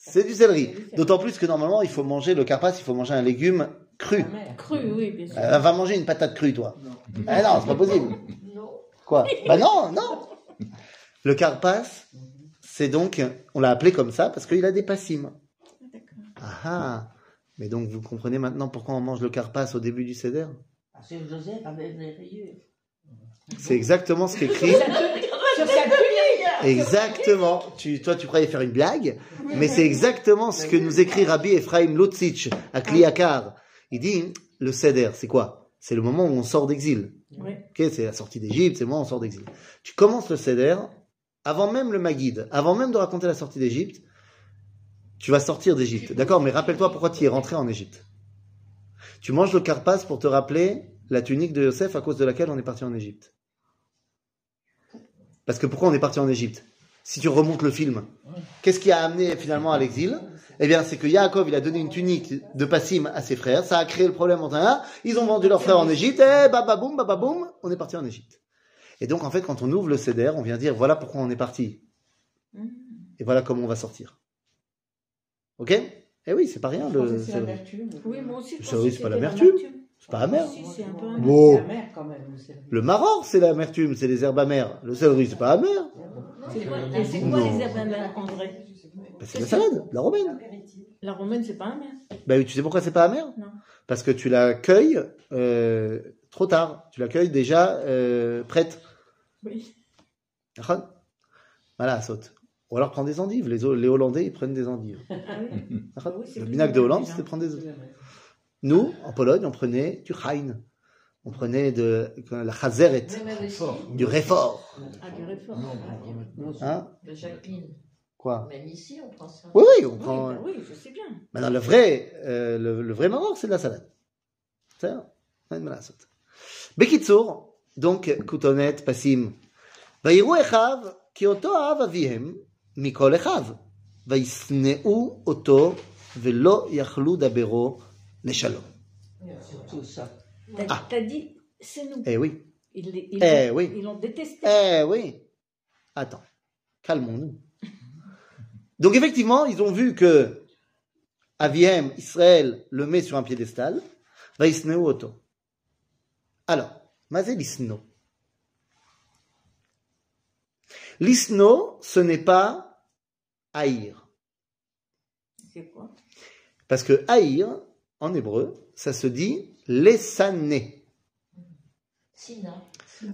c'est du céleri. D'autant plus que normalement, il faut manger le carpas, il faut manger un légume cru. Mère. Cru, oui, bien sûr. Euh, va manger une patate crue, toi. Ah non, c'est pas possible. Non. Quoi? Bah non, non. Le carpas, c'est donc, on l'a appelé comme ça parce qu'il a des passim. D'accord. Ah ah. Mais donc vous comprenez maintenant pourquoi on mange le carpas au début du céder Parce que Joseph avait des rayures. C'est exactement ce qu'écrit. Sur sa Exactement. Tu, toi, tu croyais faire une blague, mais c'est exactement ce que nous écrit Rabbi Ephraim Lutzich à Kliakar. Il dit, le Seder, c'est quoi? C'est le moment où on sort d'exil. Ok, c'est la sortie d'Égypte, c'est où on sort d'exil. Tu commences le Seder, avant même le Maguide, avant même de raconter la sortie d'Égypte, tu vas sortir d'Égypte. D'accord Mais rappelle-toi pourquoi tu es rentré en Égypte. Tu manges le carpas pour te rappeler la tunique de Yosef à cause de laquelle on est parti en Égypte. Parce que pourquoi on est parti en Égypte Si tu remontes le film, qu'est-ce qui a amené finalement à l'exil Eh bien, c'est que Yaakov, il a donné une tunique de Passim à ses frères, ça a créé le problème entre un, ils ont vendu leur frère en Égypte, et bababoum, bababoum, on est parti en Égypte. Et donc, en fait, quand on ouvre le CDR, on vient dire, voilà pourquoi on est parti. Et voilà comment on va sortir. Ok? Eh oui, c'est pas rien, le C'est. Oui, moi aussi. je Ça, oui, que c'est pas c'était l'amertume. C'est pas amer. Si, c'est un peu amer. Bon. C'est amer quand même. le maror, c'est l'amertume, c'est les herbes amères. Le céleri, c'est pas amer. C'est quoi, c'est les herbes amères en vrai? Bah, c'est la salade, la romaine. La romaine, c'est pas amer. Bah tu sais pourquoi c'est pas amer Non. Parce que tu la cueilles euh, trop tard. Tu la cueilles déjà euh, prête. Oui. Voilà, saute. Ou alors prends des endives. Les, les Hollandais, ils prennent des endives. Ah oui. C'est Le vinaigre de Hollande, déjà. c'était prendre des C'est mère. Nous, en Pologne, on prenait du Rhein. On prenait de la chazeret, Même avec du réfort. Ah, du réfort. Non, on va remettre- Hein de Jacqueline. Quoi Même ici, on prend ça. Oui, oui, on Oui, prend. bah oui, je sais bien. Maintenant, le vrai, euh, le, le vrai maror, c'est de la salade. C'est ça אין מה לעשות. בקיצור, donc, כותונת פסים. ויראו אחיו כי אותו אהב אביהם מכל אחיו, וישנאו אותו ולא יכלו דברו les shalom. Tout ça. Ah. T'as dit, c'est nous. Eh oui. Eh ils, eh oui. L'ont détesté. Eh oui. Attends, calmons-nous. Donc effectivement, ils ont vu que Aviem, Israël, le met sur un piédestal. Auto. Alors, mazé l'isno. L'isno, ce n'est pas haïr. C'est quoi? Parce que haïr, en hébreu, ça se dit lesané.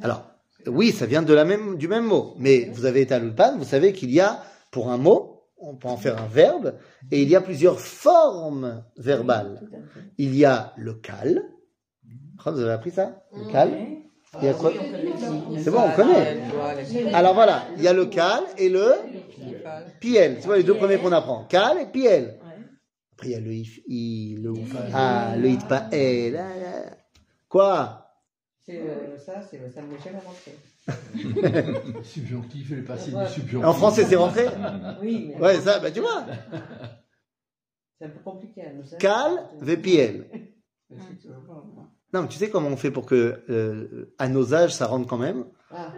Alors, oui, ça vient de la même, du même mot. Mais vous avez été à l'ulpan, vous savez qu'il y a, pour un mot, on peut en faire un verbe, et il y a plusieurs formes verbales. Il y a le cal. Vous avez appris ça? Le cal. Il y a quoi? C'est bon, on connaît. Alors voilà, il y a le cal et le piel. Vois les deux premiers qu'on apprend. Cal et piel. Après, il y a le if, i, le ouf. Ah, le it pas ah, ah. Quoi? C'est euh, ça, c'est ça me jamais rentré. Subjonctif, il est passé du subjonctif. En français, c'est rentré? Oui, mais Ouais, ça, bah tu vois. c'est un peu compliqué. hein. Cal, moi. Non, mais tu sais comment on fait pour que, euh, à nos âges, ça rentre quand même? Ah,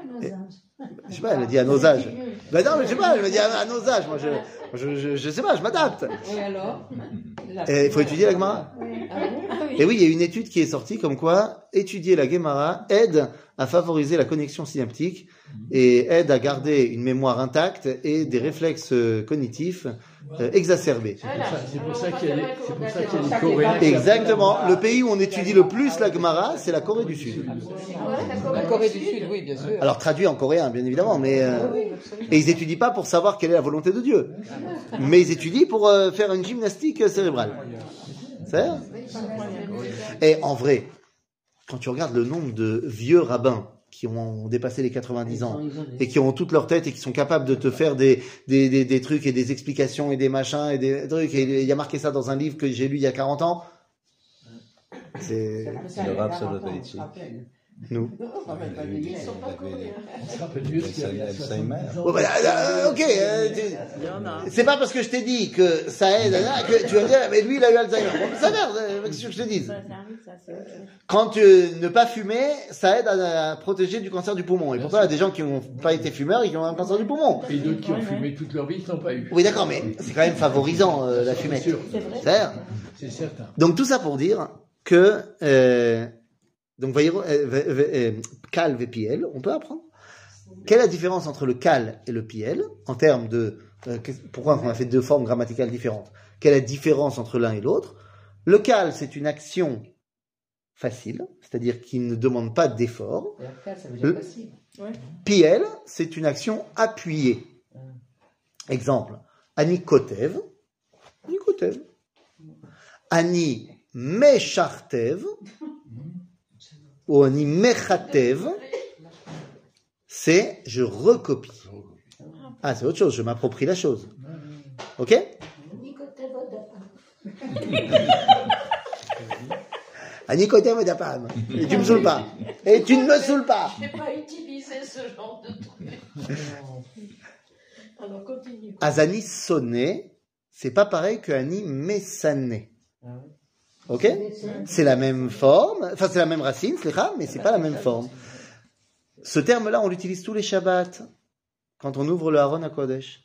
Je sais pas, elle a dit à nos âges. Ben non, mais je sais pas, elle m'a dit à, à nos âges. Moi, je, je, je, je sais pas, je m'adapte. et alors Et il faut étudier la Gemara. Ah Ah oui. Et oui, il y a une étude qui est sortie comme quoi étudier la Gemara aide à favoriser la connexion synaptique et aide à garder une mémoire intacte et des réflexes cognitifs euh, exacerbée. C'est pour ça Alors, qu'il y a les-. Coréens. Exactement. Le pays où on étudie le plus la Gemara, c'est la Corée du Sud. La Corée du Sud, oui, bien sûr. Alors traduit en coréen, bien évidemment, mais euh, et ils étudient pas pour savoir quelle est la volonté de Dieu, mais ils étudient pour euh, faire une gymnastique cérébrale. C'est vrai? Et en vrai, quand tu regardes le nombre de vieux rabbins qui ont dépassé les 90 ans et qui ont toute leur tête et qui sont capables de te faire des, des, des, des trucs et des explications et des machins et des trucs, et il y a marqué ça dans un livre que j'ai lu il y a 40 ans, c'est Le rap, ça doit être ici. nous. Ils sont pas coréens. On se rappelle mieux ce qu'il y a Alzheimer. 70 ans. Bon, bah, euh, ok, euh, c'est pas parce que je t'ai dit que ça aide que tu vas dire, mais lui il a eu Alzheimer. Ça merde, euh, qu'est-ce que je te dise c'est. Quand tu ne pas fumer, ça aide à, protéger du cancer du poumon. Et pourtant, il y a des gens qui n'ont pas été fumeurs et qui ont un cancer du poumon. Et d'autres qui ont fumé toute leur vie, qui n'ont pas eu. Oui, d'accord, mais c'est quand même favorisant la fumette. C'est sûr, C'est. C'est c'est certain. Donc tout ça pour dire que euh, donc voyez, euh, euh, cal et piel, on peut apprendre? Quelle est la différence entre le cal et le piel en termes de euh, pourquoi on a fait deux formes grammaticales différentes? Quelle est la différence entre l'un et l'autre? Le cal, c'est une action facile, c'est-à-dire qui ne demande pas d'effort. Et après, ça veut Le- dire facile. Piel, c'est une action appuyée. Exemple, Ani kotev, Ani kotev. Ani meshartev, mechatev, c'est je recopie. Ah, c'est autre chose, je m'approprie la chose. Ok? Ani kotev dapam. Et tu me saoules pas. Et tu ne me saoules pas. Je n'ai pas utilisé ce genre de truc. Alors, continue. Azani sonné, c'est pas pareil que Ani messané. Ah oui. Ok? C'est la même forme, enfin c'est la même racine, mais c'est pas la même forme. Ce terme-là, on l'utilise tous les Shabbats quand on ouvre le Haron à Kodesh.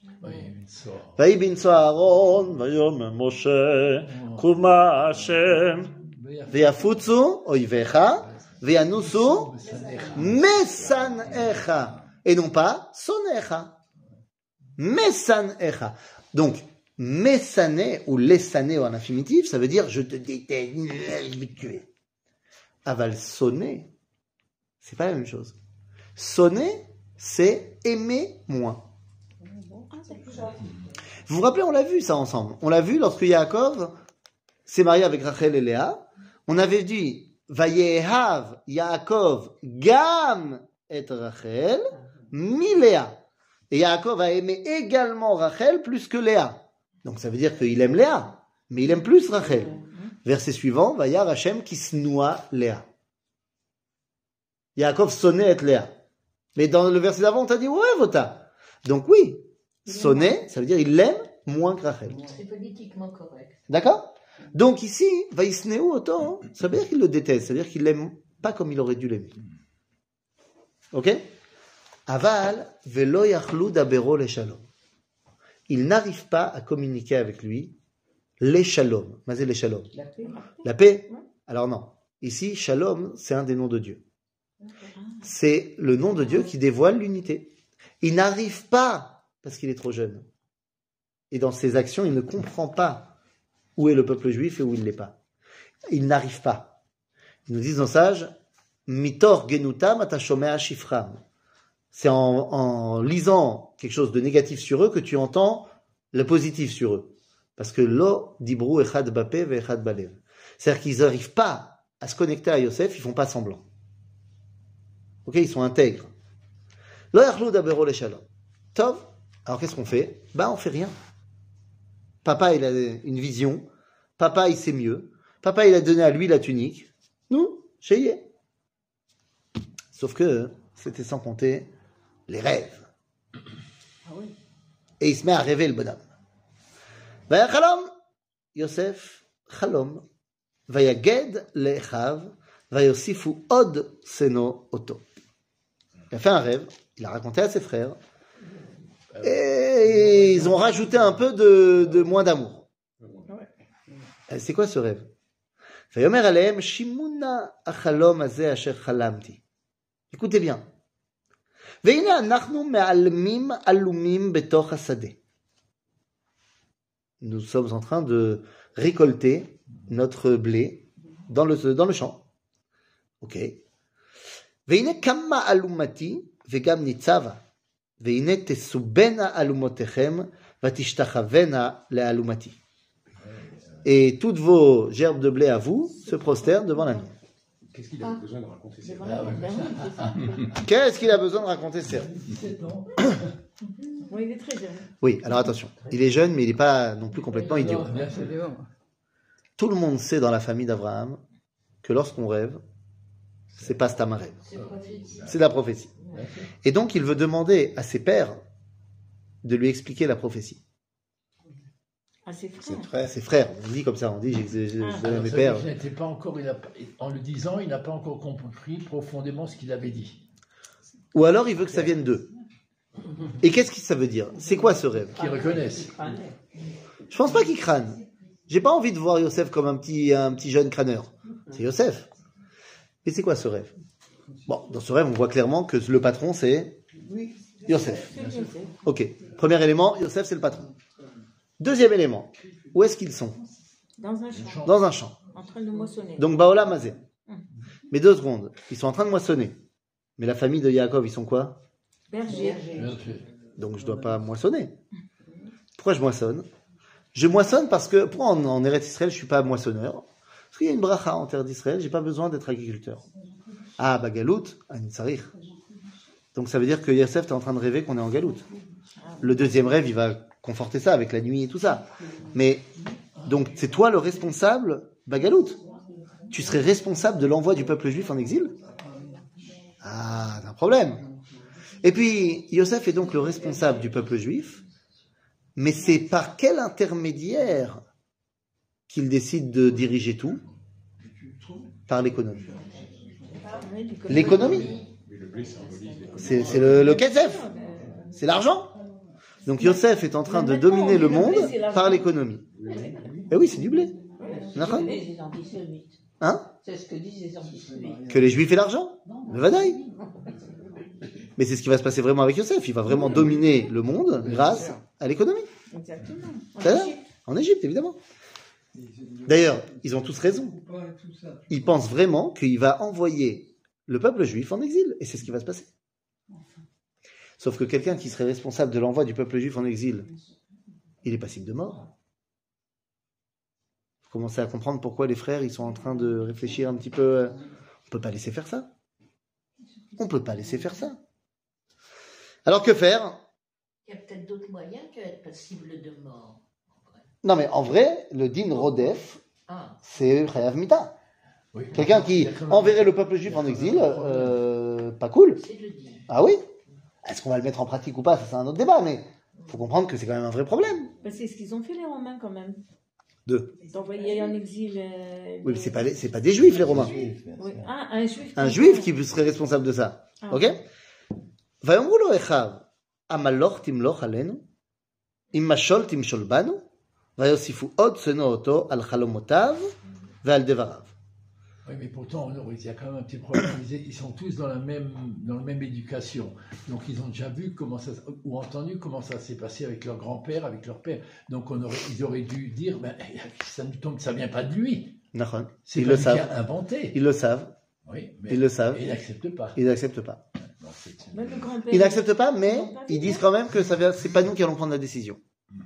Et non pas Donc, mesané ou lesané en infinitif, ça veut dire je te déteste, je vais te tuer. Aval sonner, c'est pas la même chose. Sonner, c'est aimer moins. Vous vous rappelez, on l'a vu ça ensemble. On l'a vu lorsque Yaakov s'est marié avec Rachel et Léa. On avait dit, Vayehav Yaakov gam et Rachel mi Léa. Et Yaakov a aimé également Rachel plus que Léa. Donc ça veut dire qu'il aime Léa, mais il aime plus Rachel. Verset suivant, Vayar Hashem qui se noie Léa. Yaakov sonnait être Léa. Mais dans le verset d'avant, on t'a dit, ouais, Vota. Donc oui, sonner, ça veut dire il l'aime moins que Rachel. C'est politiquement correct. D'accord? Donc ici, Vaisneu autant, ça veut dire qu'il le déteste, ça veut dire qu'il l'aime pas comme il aurait dû l'aimer. Ok? Aval velo yachlu dabero le shalom. Il n'arrive pas à communiquer avec lui les shalom. Mazé les shalom. La paix. La paix Alors non. Ici, shalom, c'est un des noms de Dieu. C'est le nom de Dieu qui dévoile l'unité. Il n'arrive pas parce qu'il est trop jeune. Et dans ses actions, il ne comprend pas où est le peuple juif et où il n'est pas. Il n'arrive pas. Ils nous disent dans Sage, Mitor genutam atashomea shifram. C'est en, lisant quelque chose de négatif sur eux que tu entends le positif sur eux. Parce que lo dibru echad bape ve echad balev. C'est-à-dire qu'ils n'arrivent pas à se connecter à Yosef, ils font pas semblant. Ok, ils sont intègres. Lo yachlu dabero. Tov. Alors qu'est-ce qu'on fait? Ben on fait rien. Papa il a une vision. Papa il sait mieux. Papa il a donné à lui la tunique. Nous, chez Sauf que c'était sans compter les rêves. Ah oui. Et il se met à rêver le bonhomme. Vaya chalom, Yosef, chalom, vaya ged lechav, vaya yosifu od seno oto. Il a fait un rêve, il a raconté à ses frères, et ils ont rajouté un peu de, de moins d'amour. C'est quoi ce rêve? Écoutez bien. והנה אנחנו מעלמים עלומים בתוך השדה. nous sommes en train de récolter notre blé dans le, dans le champ. Ok. והנה כמה אלומתי וגם ניצבה, והנה תסובנה אלומותיכם ותשתחוונה לאלומתי. Et toutes vos gerbes de blé à vous se prosternent devant la nuit. Qu'est-ce qu'il a besoin de raconter nuit, ben. Qu'est-ce qu'il a besoin de raconter Serge 17 ans. Bon, il est très jeune. Oui, alors attention. Il est jeune, mais il n'est pas non plus complètement idiot. Tout le monde sait dans la famille d'Abraham que lorsqu'on rêve, c'est pas Stam un rêve. C'est la prophétie. Et donc, il veut demander à ses pères de lui expliquer la prophétie. À ses C'est frères. Ses frères, on dit comme ça, on dit, j'ai- Ah. mes pères. n'était pas encore, il a pas- en le disant, il n'a pas encore compris profondément ce qu'il avait dit. Ou alors, il veut que ça vienne d'eux. Et qu'est-ce que ça veut dire? C'est quoi ce rêve? Qu'ils reconnaissent. Je pense pas qu'il crâne. J'ai pas envie de voir Yosef comme un petit, un petit jeune crâneur. C'est Yosef. Et c'est quoi ce rêve? Bon, dans ce rêve, on voit clairement que le patron, c'est Yosef. C'est Yosef. Ok. Premier élément, Yosef, c'est le patron. Deuxième élément, où est-ce qu'ils sont? Dans un champ. Dans un champ. En train de moissonner. Donc Baola Mazé. Mais deux secondes, ils sont en train de moissonner. Mais la famille de Yaakov, ils sont quoi? Berger. Donc je dois pas moissonner. Pourquoi je moissonne? Je moissonne parce que, pourquoi en, en Eretz Israël je suis pas moissonneur Parce qu'il y a une bracha en terre d'Israël, j'ai pas besoin d'être agriculteur. Ah, bah Galout, Anin Sarir. Donc ça veut dire que Yosef est en train de rêver qu'on est en Galout. Le deuxième rêve, il va conforter ça avec la nuit et tout ça. Mais, donc c'est toi le responsable, Bagalout? Tu serais responsable de l'envoi du peuple juif en exil? Ah, c'est un problème. Et puis, Yosef est donc le responsable du peuple juif, mais c'est par quel intermédiaire qu'il décide de diriger tout? Par l'économie. L'économie? C'est le, le c'est l'argent. Donc Yosef est en train de dominer le monde par l'économie. Eh oui, c'est du blé. D'accord Les antisémites. Hein C'est ce que disent les antisémites. Que les juifs aient l'argent Le vadaï. Mais c'est ce qui va se passer vraiment avec Yosef. Il va vraiment dominer le monde grâce à l'économie. Exactement. En Égypte, évidemment. D'ailleurs, ils ont tous raison. Ils pensent vraiment qu'il va envoyer le peuple juif en exil. Et c'est ce qui va se passer. Sauf que quelqu'un qui serait responsable de l'envoi du peuple juif en exil, il est passible de mort. Vous commencez à comprendre pourquoi les frères ils sont en train de réfléchir un petit peu. euh, On peut pas laisser faire ça. On peut pas laisser faire ça. Alors que faire? Il y a peut-être d'autres moyens qu'être passible de mort. Non mais en vrai, le din rodef, Ah, c'est Chayav Mita. Oui. Quelqu'un qui enverrait le peuple juif en exil, euh, pas cool. c'est le dire. Ah oui? Est-ce qu'on va le mettre en pratique ou pas Ça, c'est un autre débat, mais faut comprendre que c'est quand même un vrai problème. Ben, c'est ce qu'ils ont fait les Romains quand même. Deux. D'envoyer en exil. euh, Oui, mais des- c'est pas, les- c'est pas des juifs, les Romains. Oui. Ah, un juif. Un juif qui serait responsable de ça. Ah. Ok ויאמרו לו אחיו, המלוך תמלוך עלינו, אם משול תמשול בנו, ויוסיפו עוד שנוא אותו על חלומותיו ועל דבריו. oui, mais pourtant, il y a quand même un petit problème. Ils, sont tous dans la même, dans la même éducation. Donc, ils ont déjà vu ou entendu comment ça s'est passé avec leur grand-père, avec leur père. Donc, ils auraient dû dire, ben, ça ne tombe, ça vient pas de lui. Ils le savent. Inventé. Ils le savent. Ils le savent. Ils n'acceptent pas. Ils n'acceptent pas. Ils n'acceptent pas, mais ils disent quand même que ça c'est pas nous qui allons prendre la décision, hmm.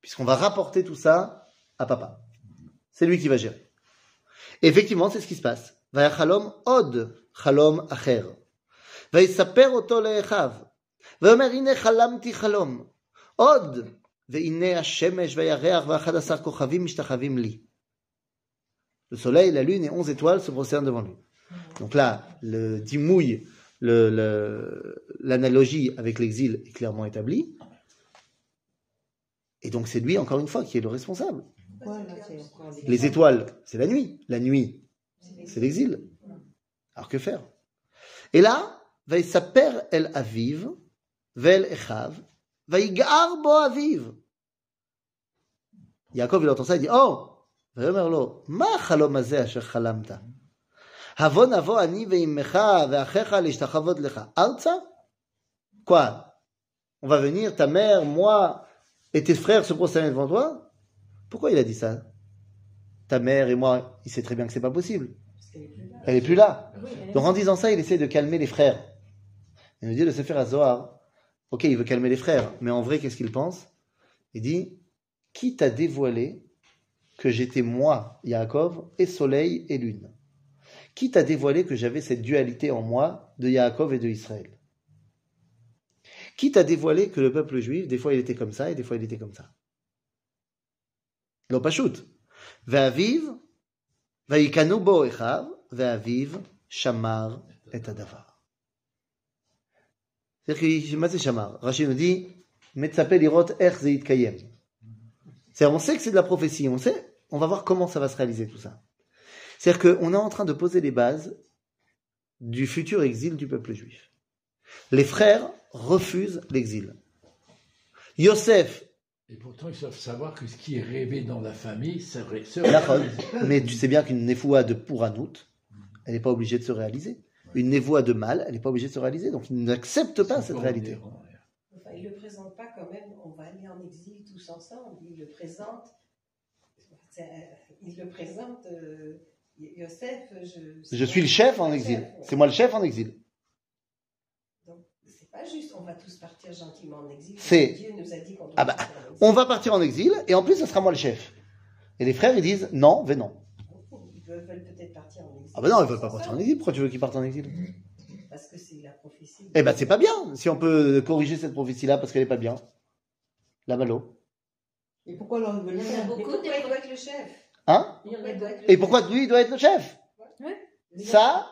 puisqu'on va rapporter tout ça à papa. C'est lui qui va gérer. Et effectivement, c'est ce qui se passe. ויחלום עוד חלום אחר. ויספר אותו לאחיו. ויאמר הנה חלמתי חלום. עוד והנה השמש והירח ואחד עשר כוכבים משתחווים לי. Le soleil, la lune et onze étoiles se prosternent devant lui. Donc là, le dimouille, le- le- l'analogie avec l'exil est clairement établie. Et donc c'est lui, encore une fois, qui est le responsable. Voilà, c'est encore des- Les étoiles, c'est la nuit. La nuit, c'est l'exil. Alors que faire Et là, ויספר אל אביו ואל אחיו, ויגער בו אביו. יעקב il entend ça, il dit, oh, ויאמר לו, מה החלום הזה אשר חלמת? הבוא נבוא אני ואימך ואחיך להשתחוות לך ארצה? Quoi On va venir, ta mère, moi et tes frères se prosterner devant toi Pourquoi il a dit ça? Ta mère et moi, il sait très bien que c'est pas possible. Elle est plus là. Donc en disant ça, il essaie de calmer les frères. Il nous dit le Sefer HaZohar, ok, il veut calmer les frères, mais en vrai, qu'est-ce qu'il pense? Il dit, qui t'a dévoilé que j'étais moi, Yaakov, et soleil et lune? Qui t'a dévoilé que j'avais cette dualité en moi de Yaakov et de Israël? Qui t'a dévoilé que le peuple juif, des fois il était comme ça et des fois il était comme ça? לא פשוט. ואביו, ויקנו בו אחיו, ואביו שמר את הדבר. C'est-à-dire que, מה זה שמר? רש"י nous dit, מצפה לראות איך זה יתקיים. C'est-à-dire, on sait que c'est de la prophétie, on sait, on va voir comment ça va se réaliser tout ça. C'est-à-dire qu'on est en train de poser les bases du futur exil du peuple juif. Les frères refusent l'exil. Yosef et pourtant, ils savent savoir que ce qui est rêvé dans la famille, c'est vrai. se La réalise. Mais tu sais bien qu'une néfoua de Pouranout, elle n'est pas obligée de se réaliser. Une névoie de mal, elle n'est pas obligée de se réaliser. Donc ils n'acceptent pas cette réalité. différent, ouais. Enfin, il ne le présente pas quand même, on va aller en exil tous ensemble. Il le présente, c'est- il le présente, euh, Yosef, je, Je suis le chef en exil. C'est moi le chef en exil. Pas juste, on va tous partir gentiment en exil. C'est- Dieu nous a dit qu'on Ah bah, partir en exil. On va partir en exil et en plus, ce sera moi le chef. Et les frères, ils disent non, mais non. Ils veulent, peut-être partir en exil. Ah bah non, ils veulent pas partir en exil. Pourquoi tu veux qu'ils partent en exil? Parce que c'est la prophétie. Eh ben, c'est pas bien. Si on peut corriger cette prophétie-là parce qu'elle est pas bien. La malo. Et pourquoi veulent Il y en a faire beaucoup il doit être le chef? Hein? Pourquoi il doit être le Et pourquoi lui, il doit être le chef? Ouais. Ça,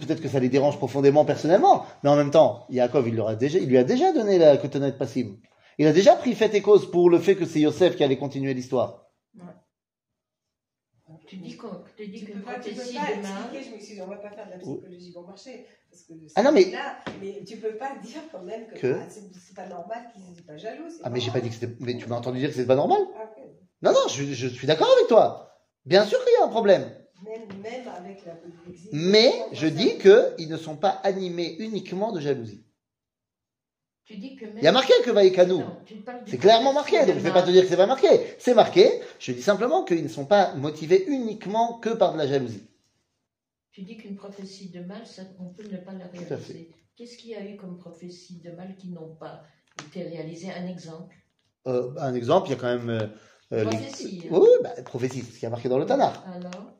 peut-être que ça les dérange profondément personnellement, mais en même temps, Yaakov, il, leur a déjà, il lui a déjà donné la cotonnette passive. Il a déjà pris fait et cause pour le fait que c'est Yosef qui allait continuer l'histoire. Tu dis qu'on- tu dis peux pas, tu peux pas expliquer, je m'excuse, on va pas faire de la psychologie bon marché. Parce que Ah non, mais- c'est là, mais tu peux pas dire quand même que, Que ah, c'est c'est pas normal qu'ils soient pas jaloux. c'est Ah, mais j'ai pas dit que c'était, mais tu m'as entendu dire que c'était pas normal? Ah. Non, non, je, je suis d'accord avec toi. Bien sûr qu'il y a un problème. Même, même avec la l'exil. Mais je dis qu'ils ne sont pas animés uniquement de jalousie. Tu dis que même- Il y a marqué que Vaïkanou. C'est clairement marqué, prophétie donc je vais pas te dire que c'est pas marqué. C'est marqué. Je dis simplement qu'ils ne sont pas motivés uniquement que par de la jalousie. Tu dis qu'une prophétie de mal, ça, on peut ne pas la réaliser. Qu'est-ce qu'il y a eu comme prophétie de mal qui n'ont pas été réalisées? Un exemple Euh, un exemple, il y a quand même euh, euh, les- Prophétie. hein. Oui, oui, bah, prophétie, c'est ce qui a marqué dans le Tanakh. Alors?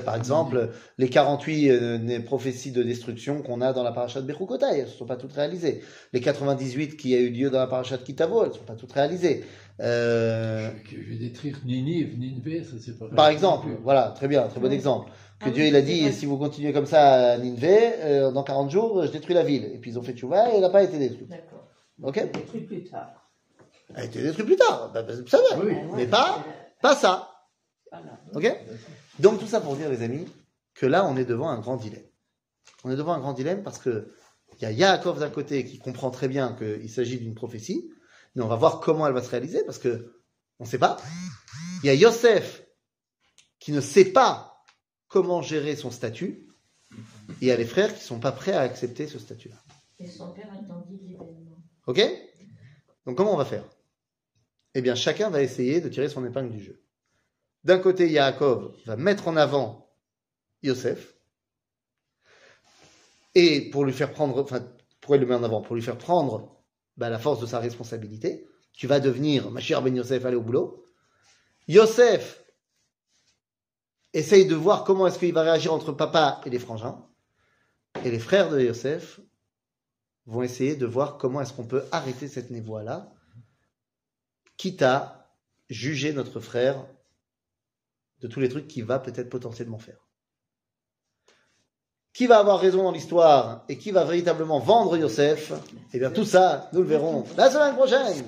Par exemple, les 48 euh, prophéties de destruction qu'on a dans la paracha de Bechukotai, elles ne sont pas toutes réalisées. Les 98 qui a eu lieu dans la paracha de Kitavo, elles ne sont pas toutes réalisées. Euh, je vais détruire Ninive, Nineveh, ça c'est pas par exemple, voilà, très bien, très bon exemple. Que Ah Dieu il a dit, si vous continuez comme ça à Nineveh, euh, dans 40 jours, je détruis la ville. Et puis ils ont fait tchouva et elle n'a pas été détruite. D'accord. Ok Des trucs plus tard. Elle a été détruite plus tard, bah, bah, ça va. Oui. Mais pas, pas ça. Voilà. Ok Donc tout ça pour dire, les amis, que là, on est devant un grand dilemme. On est devant un grand dilemme parce que il y a Yaakov d'un côté qui comprend très bien qu'il s'agit d'une prophétie, mais on va voir comment elle va se réaliser parce que on ne sait pas. Il y a Yosef qui ne sait pas comment gérer son statut, et il y a les frères qui ne sont pas prêts à accepter ce statut-là. Et son père attendit l'événement. Ok? Donc comment on va faire? Eh bien, chacun va essayer de tirer son épingle du jeu. D'un côté, Yaakov va mettre en avant Yosef, et pour lui faire prendre, enfin, avant? Pour lui faire prendre bah, la force de sa responsabilité. Tu vas devenir ma chère Ben Yosef, allez au boulot. Yosef essaye de voir comment est-ce qu'il va réagir entre papa et les frangins. Et les frères de Yosef vont essayer de voir comment est-ce qu'on peut arrêter cette névoie-là, quitte à juger notre frère de tous les trucs qu'il va peut-être potentiellement faire. Qui va avoir raison dans l'histoire et qui va véritablement vendre Yosef? Eh bien tout ça, nous le verrons la semaine prochaine